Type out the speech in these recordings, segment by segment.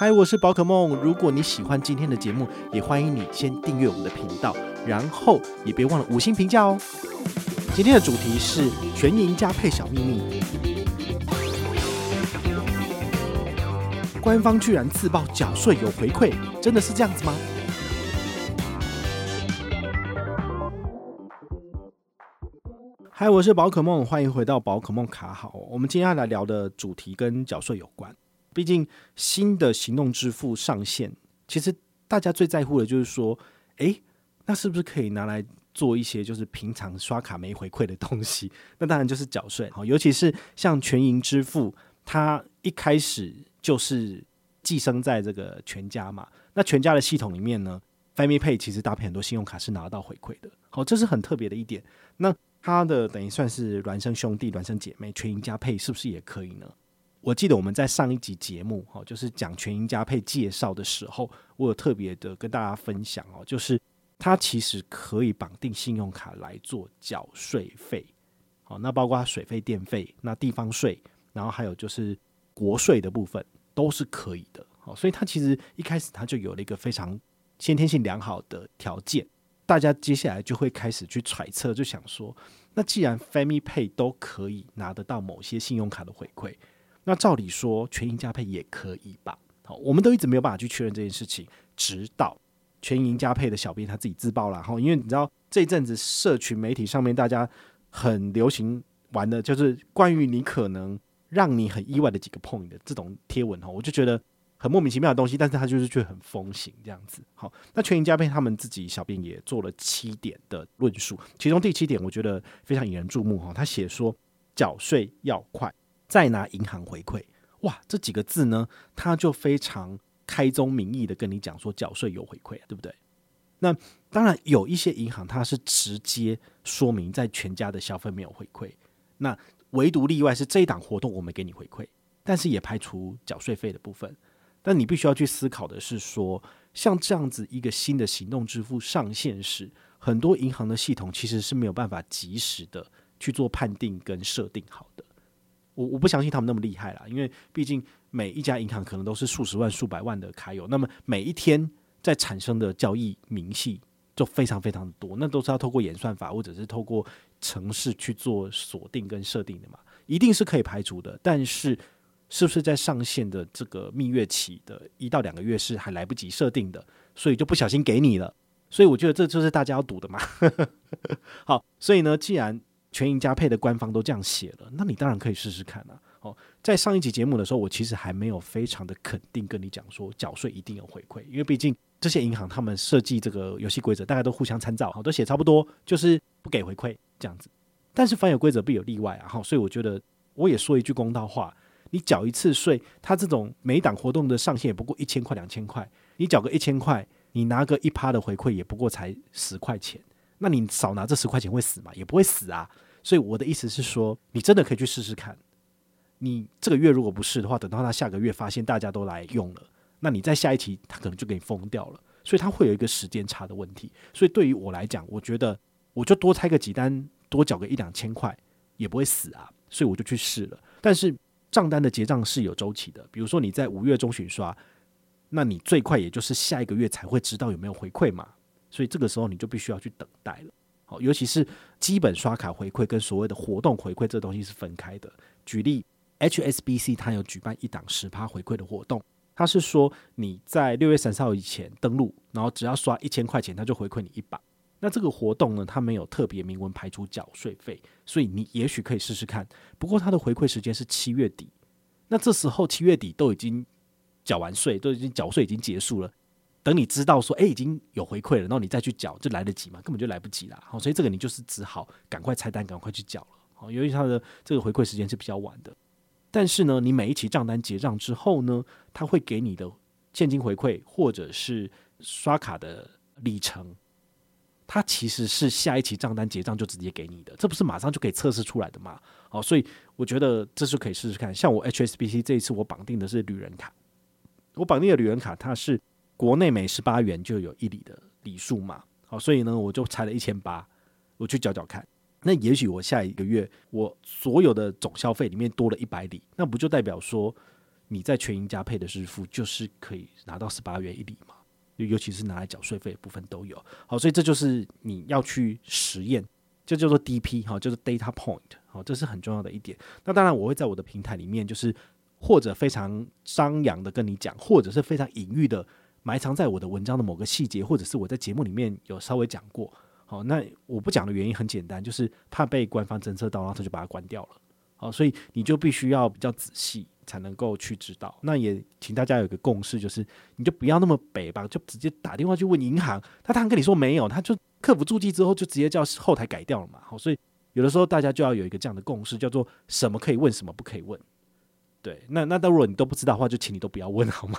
嗨，我是宝可梦。如果你喜欢今天的节目，也欢迎你先订阅我们的频道，然后也别忘了五星评价哦。今天的主题是全盈佳配小秘密，官方居然自曝缴税有回馈，真的是这样子吗？嗨，我是宝可梦，欢迎回到宝可梦卡好。我们今天要来聊的主题跟缴税有关。毕竟新的行动支付上线，其实大家最在乎的就是说，诶，那是不是可以拿来做一些就是平常刷卡没回馈的东西？那当然就是缴税。好，尤其是像全银支付，它一开始就是寄生在这个全家嘛。那全家的系统里面呢，Family Pay 其实搭配很多信用卡是拿得到回馈的。好，这是很特别的一点。那它的等于算是孪生兄弟、孪生姐妹，全银加配是不是也可以呢？我记得我们在上一集节目哈，就是讲全英加配介绍的时候，我有特别的跟大家分享哦，就是它其实可以绑定信用卡来做缴税费，好，那包括水费、电费、那地方税，然后还有就是国税的部分都是可以的，好，所以它其实一开始它就有了一个非常先天性良好的条件，大家接下来就会开始去揣测，就想说，那既然 Family Pay 都可以拿得到某些信用卡的回馈。那照理说，全盈加配也可以吧？好，我们都一直没有办法去确认这件事情，直到全盈加配的小编他自己自爆了。哈，因为你知道这阵子社群媒体上面大家很流行玩的，就是关于你可能让你很意外的几个 point 的这种贴文哈，我就觉得很莫名其妙的东西，但是他就是却很风行这样子。好，那全盈加配他们自己小编也做了七点的论述，其中第七点我觉得非常引人注目哈，他写说缴税要快。再拿银行回馈，哇，这几个字呢，他就非常开宗明义的跟你讲说缴税有回馈，对不对？那当然有一些银行它是直接说明在全家的消费没有回馈，那唯独例外是这一档活动我们给你回馈，但是也排除缴税费的部分。但你必须要去思考的是说，像这样子一个新的行动支付上线时，很多银行的系统其实是没有办法及时的去做判定跟设定好的。我我不相信他们那么厉害啦，因为毕竟每一家银行可能都是数十万、数百万的卡友，那么每一天在产生的交易明细就非常非常多，那都是要透过演算法或者是透过程式去做锁定跟设定的嘛，一定是可以排除的。但是是不是在上线的这个蜜月期的一到两个月是还来不及设定的，所以就不小心给你了？所以我觉得这就是大家要赌的嘛。好，所以呢，既然全盈佳配的官方都这样写了，那你当然可以试试看啊。哦，在上一集节目的时候，我其实还没有非常的肯定跟你讲说缴税一定有回馈，因为毕竟这些银行他们设计这个游戏规则，大家都互相参照，好，都写差不多，就是不给回馈这样子。但是凡有规则必有例外啊，哈，所以我觉得我也说一句公道话，你缴一次税，它这种每档活动的上限也不过一千块两千块，你缴个一千块，你拿个一趴的回馈也不过才十块钱。那你少拿这十块钱会死吗？也不会死啊。所以我的意思是说，你真的可以去试试看。你这个月如果不试的话，等到他下个月发现大家都来用了，那你在下一期他可能就给你封掉了。所以他会有一个时间差的问题。所以对于我来讲，我觉得我就多拆个几单，多缴个一两千块也不会死啊。所以我就去试了。但是账单的结账是有周期的，比如说你在五月中旬刷，那你最快也就是下一个月才会知道有没有回馈嘛。所以这个时候你就必须要去等待了，好，尤其是基本刷卡回馈跟所谓的活动回馈这东西是分开的。举例，HSBC 它有举办一档十趴回馈的活动，它是说你在六月三十号以前登录，然后只要刷一千块钱，它就回馈你一百。那这个活动呢，它没有特别明文排除缴税费，所以你也许可以试试看。不过它的回馈时间是七月底，那这时候七月底都已经缴完税，都已经缴税已经结束了。等你知道说，哎，已经有回馈了，然后你再去缴，就来得及吗？根本就来不及啦。好，所以这个你就是只好赶快拆单，赶快去缴了。好，由于它的这个回馈时间是比较晚的，但是呢，你每一期账单结账之后呢，他会给你的现金回馈或者是刷卡的里程，它其实是下一期账单结账就直接给你的，这不是马上就可以测试出来的吗？好，所以我觉得这是可以试试看。像我 HSBC 这一次我绑定的是旅人卡，我绑定的旅人卡它是国内每十八元就有一里的里数嘛，好，所以呢我就拆了一千八，我去缴缴看。那也许我下一个月我所有的总消费里面多了一百里，那不就代表说你在全银加配的支付就是可以拿到十八元一里吗？尤其是拿来缴税费的部分都有。好，所以这就是你要去实验，这叫做 DP 哈，就是 data point 好，这是很重要的一点。那当然我会在我的平台里面，就是或者非常张扬的跟你讲，或者是非常隐喻的埋藏在我的文章的某个细节，或者是我在节目里面有稍微讲过。好，那我不讲的原因很简单，就是怕被官方侦测到，然后他就把它关掉了。好，所以你就必须要比较仔细，才能够去知道。那也请大家有个共识，就是你就不要那么北吧，就直接打电话去问银行，他他跟你说没有，他就客服注记之后就直接叫后台改掉了嘛。好，所以有的时候大家就要有一个这样的共识，叫做什么可以问，什么不可以问。对，那那如果你都不知道的话，就请你都不要问好吗？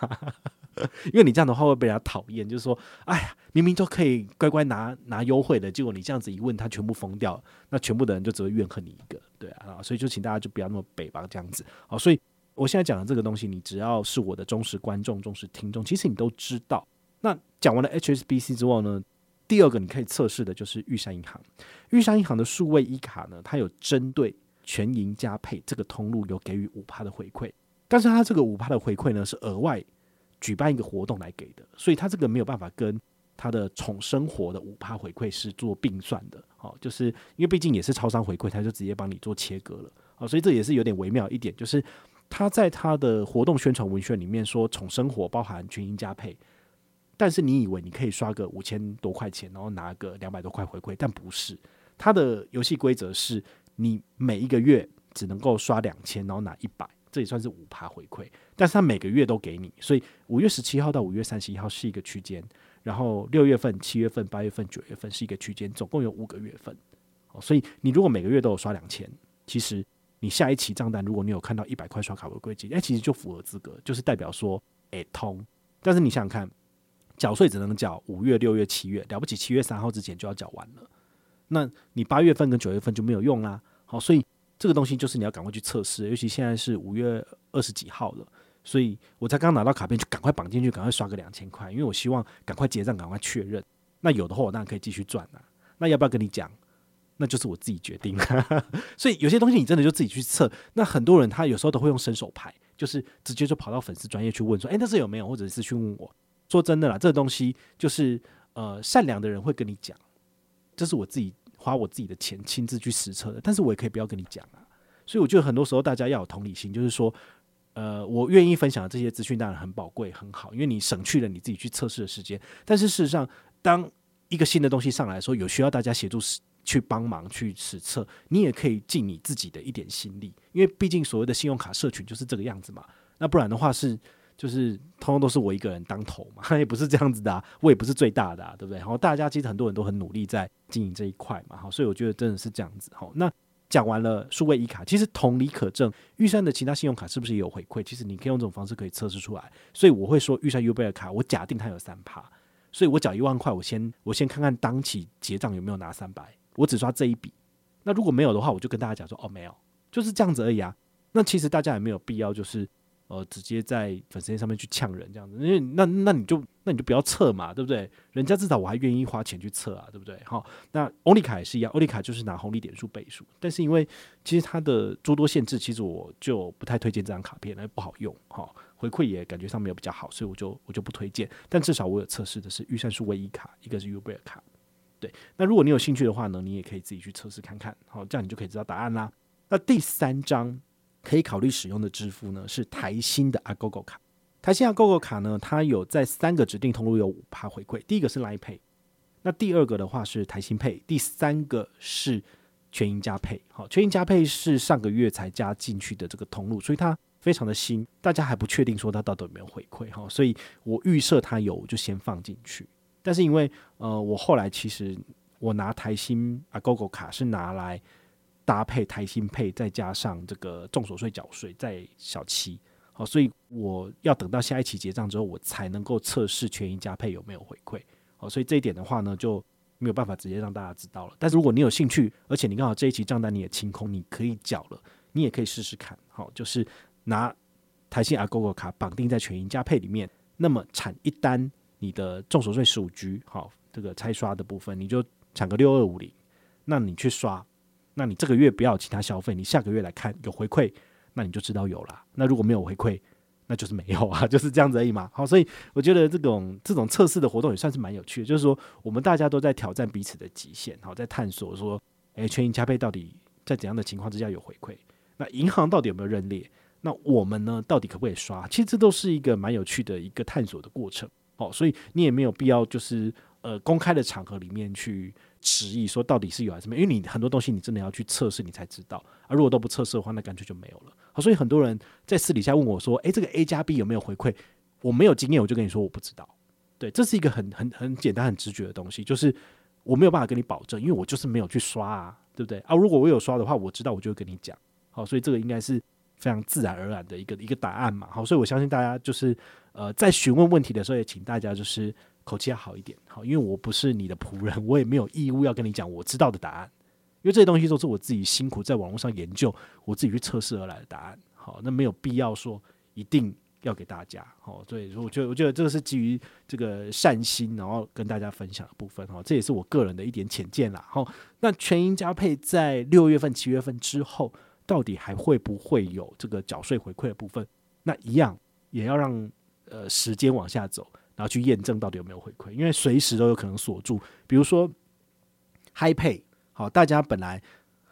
因为你这样的话会被人家讨厌，就是说，哎呀，明明就可以乖乖拿拿优惠的，结果你这样子一问，他全部疯掉，那全部的人就只会怨恨你一个，对啊，所以就请大家就不要那么北吧，这样子。好，所以我现在讲的这个东西，你只要是我的忠实观众、忠实听众，其实你都知道。那讲完了 HSBC 之后呢，第二个你可以测试的就是玉山银行。玉山银行的数位一卡呢，它有针对全银加配这个通路有给予五趴的回馈，但是他这个五趴的回馈呢是额外。举办一个活动来给的，所以他这个没有办法跟他的宠生活的五趴回馈是做并算的，好，就是因为毕竟也是超商回馈，他就直接帮你做切割了，好，所以这也是有点微妙一点，就是他在他的活动宣传文宣里面说宠生活包含全银加配，但是你以为你可以刷个五千多块钱，然后拿个两百多块回馈，但不是，他的游戏规则是你每一个月只能够刷两千，然后拿一百。这也算是五趴回馈，但是他每个月都给你，所以五月十七号到五月三十一号是一个区间，然后六月份、七月份、八月份、九月份是一个区间，总共有五个月份。所以你如果每个月都有刷两千，其实你下一期账单如果你有看到一百块刷卡回馈金，哎，其实就符合资格，就是代表说哎通。但是你想想看，缴税只能缴五月、六月、七月，了不起七月三号之前就要缴完了，那你八月份跟九月份就没有用啦。好，所以。这个东西就是你要赶快去测试，尤其现在是五月二十几号了，所以我才刚拿到卡片就赶快绑进去，赶快刷个两千块，因为我希望赶快结账，赶快确认。那有的话我当然可以继续赚啊。那要不要跟你讲？那就是我自己决定。所以有些东西你真的就自己去测。那很多人他有时候都会用伸手牌，就是直接就跑到粉丝专业去问说：“诶，那是有没有？”或者是去问我。说真的啦，这个东西就是呃善良的人会跟你讲，这是我自己。花我自己的钱亲自去实测的，但是我也可以不要跟你讲啊。所以我觉得很多时候大家要有同理心，就是说，呃，我愿意分享的这些资讯当然很宝贵很好，因为你省去了你自己去测试的时间。但是事实上，当一个新的东西上来的时候，有需要大家协助去帮忙去实测，你也可以尽你自己的一点心力，因为毕竟所谓的信用卡社群就是这个样子嘛。那不然的话是。就是通通都是我一个人当头嘛，也不是这样子的啊，我也不是最大的啊，对不对？然后大家其实很多人都很努力在经营这一块嘛，好，所以我觉得真的是这样子。好，那讲完了数位一卡，其实同理可证，预算的其他信用卡是不是也有回馈？其实你可以用这种方式可以测试出来。所以我会说预算 U 贝尔卡，我假定它有三趴，所以我缴一万块，我先我先看看当期结账有没有拿三百，我只刷这一笔。那如果没有的话，我就跟大家讲说哦，没有，就是这样子而已啊。那其实大家也没有必要就是。呃，直接在粉丝上面去呛人这样子，因为那那你就那你就不要测嘛，对不对？人家至少我还愿意花钱去测啊，对不对？好，那欧利卡也是一样，欧利卡就是拿红利点数倍数，但是因为其实它的诸多限制，其实我就不太推荐这张卡片，因为不好用，哈，回馈也感觉上没有比较好，所以我就我就不推荐。但至少我有测试的是预算数唯一卡，一个是 Uber 卡，对。那如果你有兴趣的话呢，你也可以自己去测试看看，好，这样你就可以知道答案啦。那第三张。可以考虑使用的支付呢，是台新的 Agogo 卡。台新 Agogo 卡呢，它有在三个指定通路有五趴回馈。第一个是 Line Pay，那第二个的话是台新 Pay，第三个是全银加配。好，全银加配是上个月才加进去的这个通路，所以它非常的新，大家还不确定说它到底有没有回馈哈。所以我预设它有，就先放进去。但是因为呃，我后来其实我拿台新 Agogo 卡是拿来。搭配台新配，再加上这个重所税缴税在小七，好，所以我要等到下一期结账之后，我才能够测试权益加配有没有回馈，好，所以这一点的话呢，就没有办法直接让大家知道了。但是如果你有兴趣，而且你刚好这一期账单你也清空，你可以缴了，你也可以试试看，好，就是拿台新阿 g o g o 卡绑定在权益加配里面，那么产一单你的重所税十五 G，好，这个拆刷的部分，你就产个六二五零。那你去刷，那你这个月不要其他消费，你下个月来看有回馈，那你就知道有了。那如果没有回馈，那就是没有啊，就是这样子而已嘛。好，所以我觉得这种这种测试的活动也算是蛮有趣的，就是说我们大家都在挑战彼此的极限，好，在探索说，诶，全银加倍到底在怎样的情况之下有回馈？那银行到底有没有认列？那我们呢，到底可不可以刷？其实这都是一个蛮有趣的一个探索的过程。好，所以你也没有必要就是呃公开的场合里面去。迟疑说到底是有还是没有？因为你很多东西你真的要去测试，你才知道。而如果都不测试的话，那干脆就没有了。好，所以很多人在私底下问我说：“诶，这个 A 加 B 有没有回馈？”我没有经验，我就跟你说我不知道。对，这是一个很很很简单、很直觉的东西，就是我没有办法跟你保证，因为我就是没有去刷啊，对不对？啊，如果我有刷的话，我知道我就会跟你讲。好，所以这个应该是非常自然而然的一个一个答案嘛。好，所以我相信大家就是呃，在询问问题的时候，也请大家就是。口气要好一点，好，因为我不是你的仆人，我也没有义务要跟你讲我知道的答案，因为这些东西都是我自己辛苦在网络上研究，我自己去测试而来的答案。好，那没有必要说一定要给大家。好，对，我觉得我觉得这个是基于这个善心，然后跟大家分享的部分。哈，这也是我个人的一点浅见啦。好，那权益加配在六月份、七月份之后，到底还会不会有这个缴税回馈的部分？那一样也要让呃时间往下走。然后去验证到底有没有回馈，因为随时都有可能锁住。比如说，HiPay，好，大家本来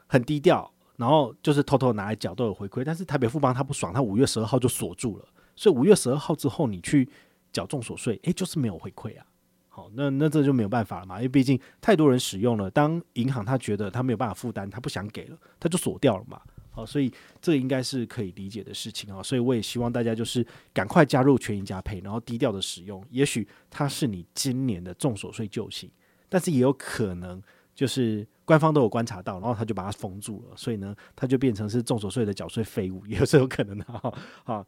很低调，然后就是偷偷拿来缴都有回馈，但是台北富邦他不爽，他五月十二号就锁住了，所以五月十二号之后你去缴重所税，诶，就是没有回馈啊。好，那那这就没有办法了嘛，因为毕竟太多人使用了，当银行他觉得他没有办法负担，他不想给了，他就锁掉了嘛。哦，所以这应该是可以理解的事情啊，所以我也希望大家就是赶快加入全银加配，然后低调的使用。也许它是你今年的重所税救星，但是也有可能就是官方都有观察到，然后他就把它封住了，所以呢，它就变成是重所税的缴税废物，也是有可能的哈。好。